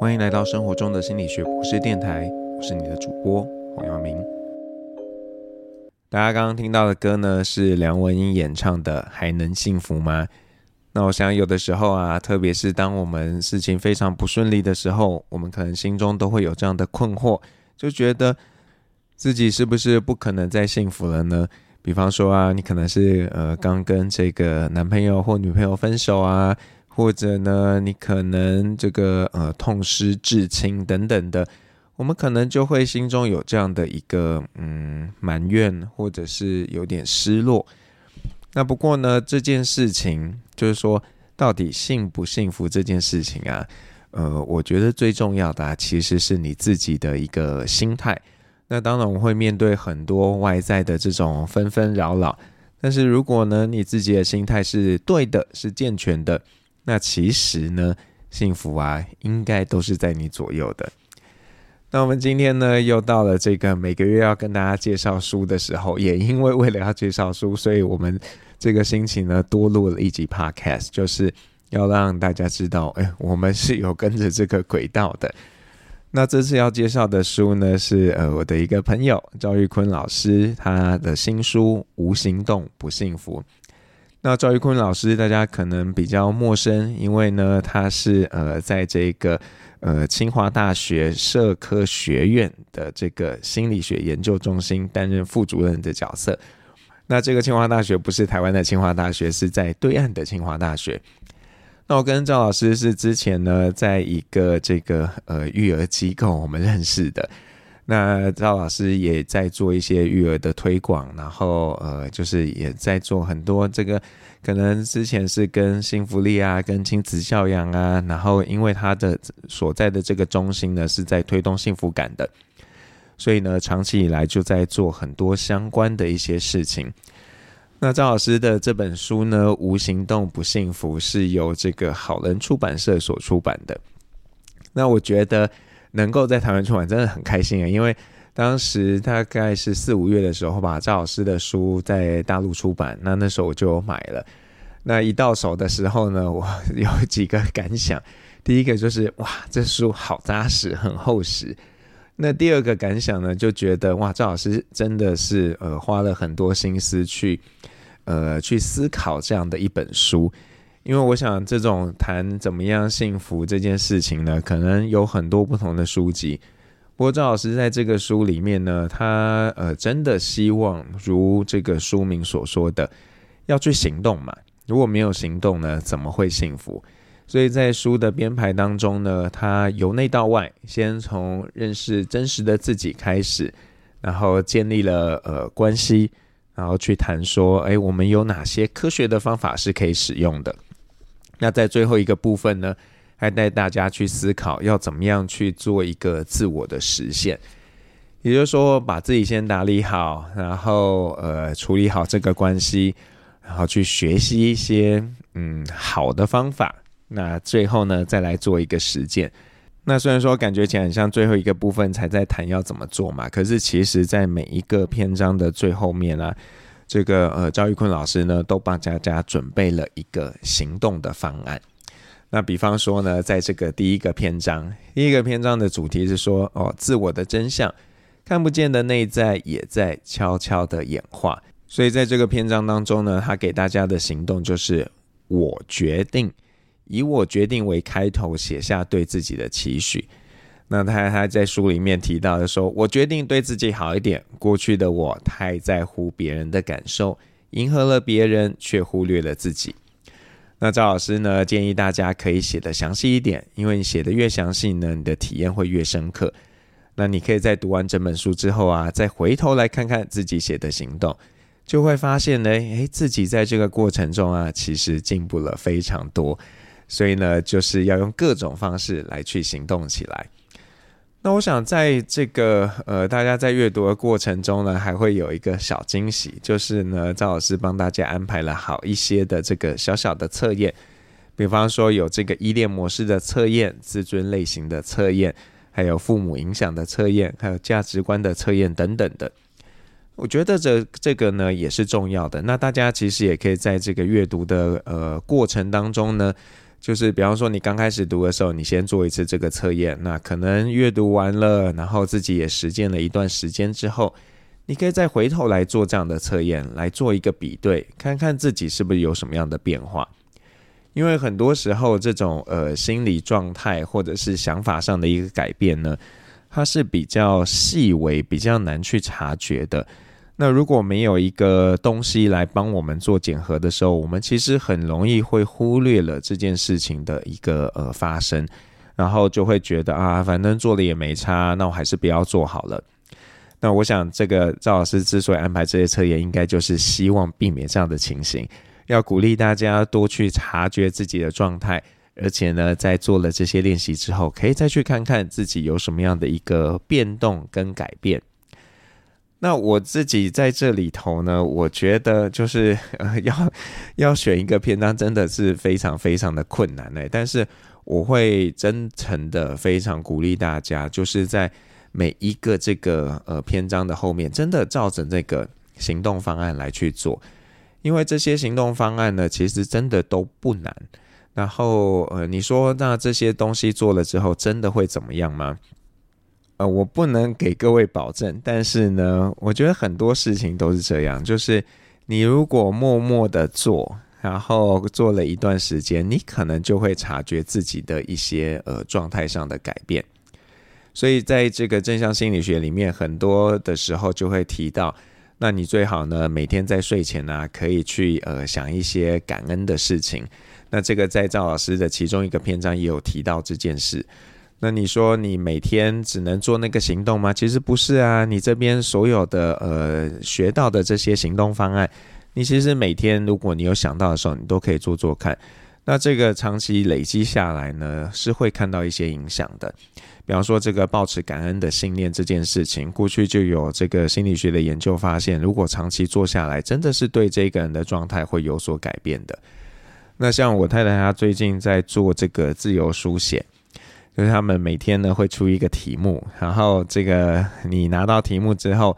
欢迎来到生活中的心理学博士电台，我是你的主播黄耀明。大家刚刚听到的歌呢，是梁文音演唱的《还能幸福吗》。那我想有的时候啊，特别是当我们事情非常不顺利的时候，我们可能心中都会有这样的困惑，就觉得自己是不是不可能再幸福了呢？比方说啊，你可能是呃刚跟这个男朋友或女朋友分手啊。或者呢，你可能这个呃痛失至亲等等的，我们可能就会心中有这样的一个嗯埋怨，或者是有点失落。那不过呢，这件事情就是说，到底幸不幸福这件事情啊，呃，我觉得最重要的啊，其实是你自己的一个心态。那当然，我们会面对很多外在的这种纷纷扰扰，但是如果呢，你自己的心态是对的，是健全的。那其实呢，幸福啊，应该都是在你左右的。那我们今天呢，又到了这个每个月要跟大家介绍书的时候，也因为为了要介绍书，所以我们这个星期呢，多录了一集 Podcast，就是要让大家知道，哎，我们是有跟着这个轨道的。那这次要介绍的书呢，是呃我的一个朋友赵玉坤老师他的新书《无行动不幸福》。那赵玉坤老师，大家可能比较陌生，因为呢，他是呃，在这个呃清华大学社科学院的这个心理学研究中心担任副主任的角色。那这个清华大学不是台湾的清华大学，是在对岸的清华大学。那我跟赵老师是之前呢，在一个这个呃育儿机构我们认识的。那赵老师也在做一些育儿的推广，然后呃，就是也在做很多这个，可能之前是跟幸福力啊，跟亲子教养啊，然后因为他的所在的这个中心呢是在推动幸福感的，所以呢，长期以来就在做很多相关的一些事情。那赵老师的这本书呢，《无行动不幸福》是由这个好人出版社所出版的。那我觉得。能够在台湾出版真的很开心啊，因为当时大概是四五月的时候吧，赵老师的书在大陆出版，那那时候我就买了。那一到手的时候呢，我有几个感想。第一个就是哇，这书好扎实，很厚实。那第二个感想呢，就觉得哇，赵老师真的是呃花了很多心思去呃去思考这样的一本书。因为我想，这种谈怎么样幸福这件事情呢，可能有很多不同的书籍。不过赵老师在这个书里面呢，他呃真的希望如这个书名所说的，要去行动嘛。如果没有行动呢，怎么会幸福？所以在书的编排当中呢，他由内到外，先从认识真实的自己开始，然后建立了呃关系，然后去谈说，哎，我们有哪些科学的方法是可以使用的。那在最后一个部分呢，还带大家去思考要怎么样去做一个自我的实现，也就是说，把自己先打理好，然后呃处理好这个关系，然后去学习一些嗯好的方法。那最后呢，再来做一个实践。那虽然说感觉起来很像最后一个部分才在谈要怎么做嘛，可是其实在每一个篇章的最后面啊。这个呃，赵玉坤老师呢，都帮大家准备了一个行动的方案。那比方说呢，在这个第一个篇章，第一个篇章的主题是说，哦，自我的真相，看不见的内在也在悄悄的演化。所以在这个篇章当中呢，他给大家的行动就是，我决定，以我决定为开头，写下对自己的期许。那他他在书里面提到的说，我决定对自己好一点。过去的我太在乎别人的感受，迎合了别人，却忽略了自己。那赵老师呢，建议大家可以写得详细一点，因为你写得越详细呢，你的体验会越深刻。那你可以在读完整本书之后啊，再回头来看看自己写的行动，就会发现呢，诶，自己在这个过程中啊，其实进步了非常多。所以呢，就是要用各种方式来去行动起来。那我想，在这个呃，大家在阅读的过程中呢，还会有一个小惊喜，就是呢，赵老师帮大家安排了好一些的这个小小的测验，比方说有这个依恋模式的测验、自尊类型的测验，还有父母影响的测验，还有价值观的测验等等的。我觉得这这个呢也是重要的。那大家其实也可以在这个阅读的呃过程当中呢。就是比方说你刚开始读的时候，你先做一次这个测验，那可能阅读完了，然后自己也实践了一段时间之后，你可以再回头来做这样的测验，来做一个比对，看看自己是不是有什么样的变化。因为很多时候这种呃心理状态或者是想法上的一个改变呢，它是比较细微、比较难去察觉的。那如果没有一个东西来帮我们做检核的时候，我们其实很容易会忽略了这件事情的一个呃发生，然后就会觉得啊，反正做了也没差，那我还是不要做好了。那我想，这个赵老师之所以安排这些测验，应该就是希望避免这样的情形，要鼓励大家多去察觉自己的状态，而且呢，在做了这些练习之后，可以再去看看自己有什么样的一个变动跟改变。那我自己在这里头呢，我觉得就是呃，要要选一个篇章，真的是非常非常的困难嘞。但是我会真诚的非常鼓励大家，就是在每一个这个呃篇章的后面，真的照着这个行动方案来去做，因为这些行动方案呢，其实真的都不难。然后呃，你说那这些东西做了之后，真的会怎么样吗？呃，我不能给各位保证，但是呢，我觉得很多事情都是这样，就是你如果默默的做，然后做了一段时间，你可能就会察觉自己的一些呃状态上的改变。所以在这个正向心理学里面，很多的时候就会提到，那你最好呢，每天在睡前呢，可以去呃想一些感恩的事情。那这个在赵老师的其中一个篇章也有提到这件事。那你说你每天只能做那个行动吗？其实不是啊，你这边所有的呃学到的这些行动方案，你其实每天如果你有想到的时候，你都可以做做看。那这个长期累积下来呢，是会看到一些影响的。比方说这个抱持感恩的信念这件事情，过去就有这个心理学的研究发现，如果长期做下来，真的是对这个人的状态会有所改变的。那像我太太她最近在做这个自由书写。就是他们每天呢会出一个题目，然后这个你拿到题目之后，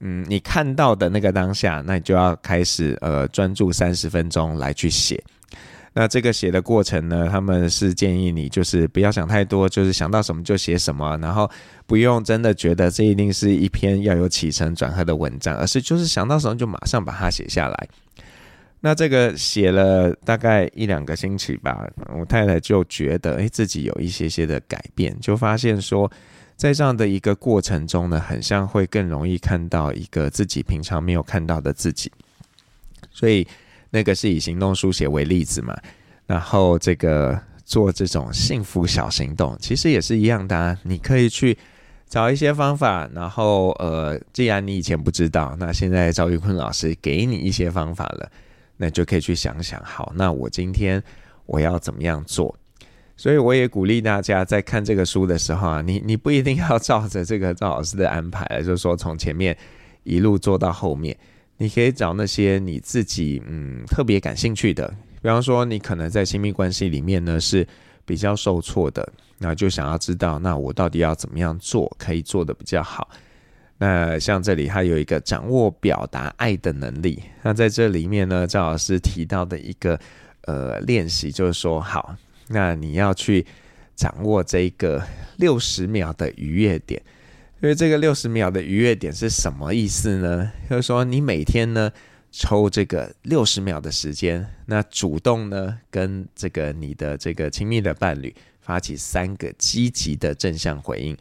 嗯，你看到的那个当下，那你就要开始呃专注三十分钟来去写。那这个写的过程呢，他们是建议你就是不要想太多，就是想到什么就写什么，然后不用真的觉得这一定是一篇要有起承转合的文章，而是就是想到什么就马上把它写下来。那这个写了大概一两个星期吧，我太太就觉得，诶，自己有一些些的改变，就发现说，在这样的一个过程中呢，很像会更容易看到一个自己平常没有看到的自己。所以那个是以行动书写为例子嘛，然后这个做这种幸福小行动，其实也是一样的啊，你可以去找一些方法，然后呃，既然你以前不知道，那现在赵玉坤老师给你一些方法了。那就可以去想想，好，那我今天我要怎么样做？所以我也鼓励大家在看这个书的时候啊，你你不一定要照着这个赵老师的安排，就是说从前面一路做到后面，你可以找那些你自己嗯特别感兴趣的，比方说你可能在亲密关系里面呢是比较受挫的，那就想要知道，那我到底要怎么样做可以做得比较好。那像这里，它有一个掌握表达爱的能力。那在这里面呢，赵老师提到的一个呃练习，就是说，好，那你要去掌握这个六十秒的愉悦点。因为这个六十秒的愉悦点是什么意思呢？就是说，你每天呢抽这个六十秒的时间，那主动呢跟这个你的这个亲密的伴侣发起三个积极的正向回应。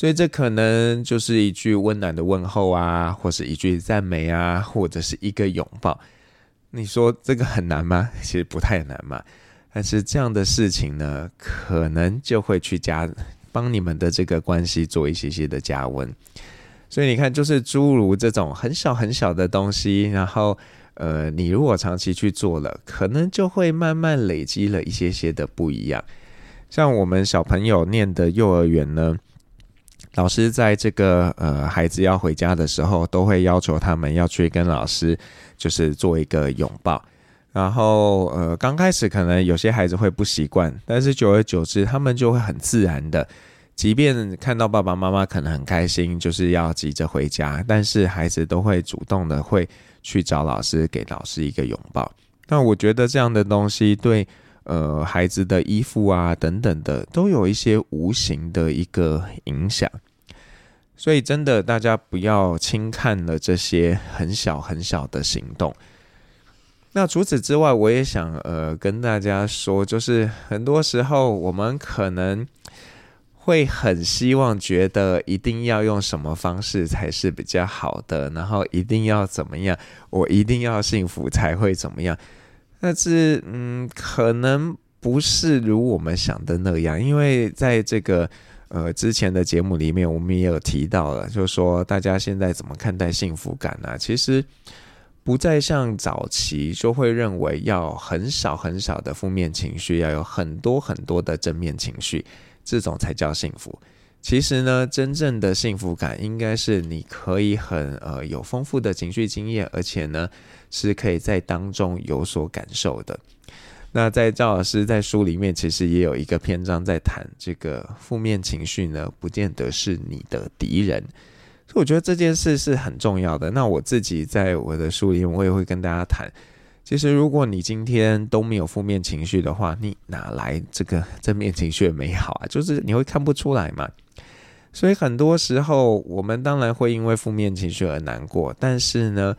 所以这可能就是一句温暖的问候啊，或是一句赞美啊，或者是一个拥抱。你说这个很难吗？其实不太难嘛。但是这样的事情呢，可能就会去加帮你们的这个关系做一些些的加温。所以你看，就是诸如这种很小很小的东西，然后呃，你如果长期去做了，可能就会慢慢累积了一些些的不一样。像我们小朋友念的幼儿园呢。老师在这个呃孩子要回家的时候，都会要求他们要去跟老师就是做一个拥抱。然后呃刚开始可能有些孩子会不习惯，但是久而久之，他们就会很自然的，即便看到爸爸妈妈可能很开心，就是要急着回家，但是孩子都会主动的会去找老师，给老师一个拥抱。那我觉得这样的东西对。呃孩子的衣服啊等等的，都有一些无形的一个影响。所以真的，大家不要轻看了这些很小很小的行动。那除此之外，我也想呃跟大家说，就是很多时候我们可能会很希望觉得一定要用什么方式才是比较好的，然后一定要怎么样，我一定要幸福才会怎么样。但是嗯，可能不是如我们想的那样，因为在这个。呃，之前的节目里面我们也有提到了，就是说大家现在怎么看待幸福感呢？其实不再像早期就会认为要很少很少的负面情绪，要有很多很多的正面情绪，这种才叫幸福。其实呢，真正的幸福感应该是你可以很呃有丰富的情绪经验，而且呢是可以在当中有所感受的。那在赵老师在书里面，其实也有一个篇章在谈这个负面情绪呢，不见得是你的敌人。所以我觉得这件事是很重要的。那我自己在我的书里面，我也会跟大家谈。其实如果你今天都没有负面情绪的话，你哪来这个正面情绪的美好啊？就是你会看不出来嘛。所以很多时候，我们当然会因为负面情绪而难过，但是呢，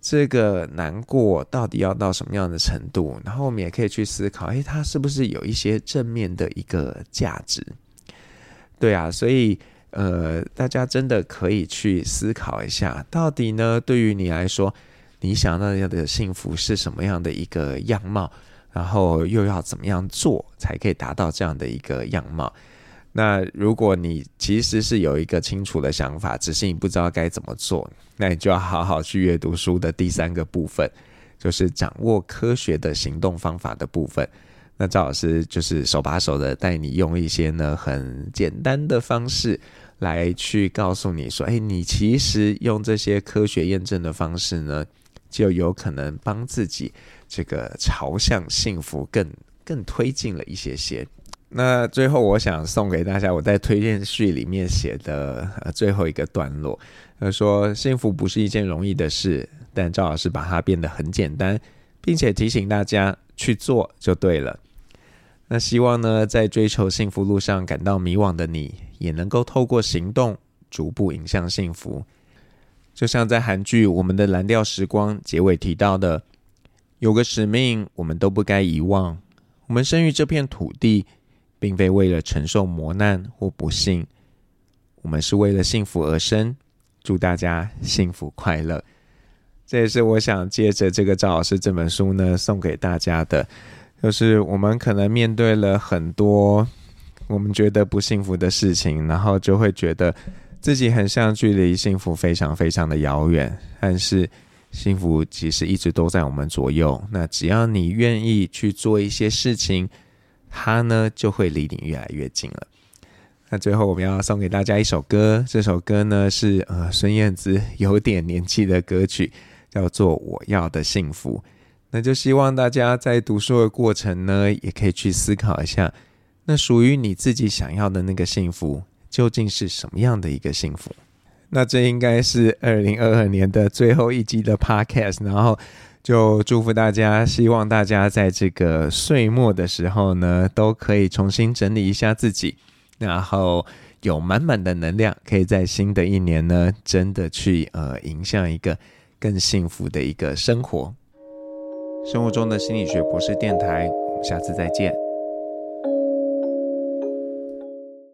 这个难过到底要到什么样的程度？然后我们也可以去思考，诶，它是不是有一些正面的一个价值？对啊，所以呃，大家真的可以去思考一下，到底呢，对于你来说，你想要的幸福是什么样的一个样貌？然后又要怎么样做才可以达到这样的一个样貌？那如果你其实是有一个清楚的想法，只是你不知道该怎么做，那你就要好好去阅读书的第三个部分，就是掌握科学的行动方法的部分。那赵老师就是手把手的带你用一些呢很简单的方式来去告诉你说，哎，你其实用这些科学验证的方式呢，就有可能帮自己这个朝向幸福更更推进了一些些。那最后，我想送给大家我在推荐序里面写的呃最后一个段落，他说：“幸福不是一件容易的事，但赵老师把它变得很简单，并且提醒大家去做就对了。”那希望呢，在追求幸福路上感到迷惘的你，也能够透过行动逐步引向幸福。就像在韩剧《我们的蓝调时光》结尾提到的：“有个使命，我们都不该遗忘。我们生于这片土地。”并非为了承受磨难或不幸，我们是为了幸福而生。祝大家幸福快乐！这也是我想借着这个赵老师这本书呢，送给大家的，就是我们可能面对了很多我们觉得不幸福的事情，然后就会觉得自己很像距离幸福非常非常的遥远。但是幸福其实一直都在我们左右。那只要你愿意去做一些事情。它呢就会离你越来越近了。那最后我们要送给大家一首歌，这首歌呢是呃孙燕姿有点年纪的歌曲，叫做《我要的幸福》。那就希望大家在读书的过程呢，也可以去思考一下，那属于你自己想要的那个幸福究竟是什么样的一个幸福？那这应该是二零二二年的最后一集的 Podcast，然后。就祝福大家，希望大家在这个岁末的时候呢，都可以重新整理一下自己，然后有满满的能量，可以在新的一年呢，真的去呃迎向一个更幸福的一个生活。生活中的心理学博士电台，我们下次再见。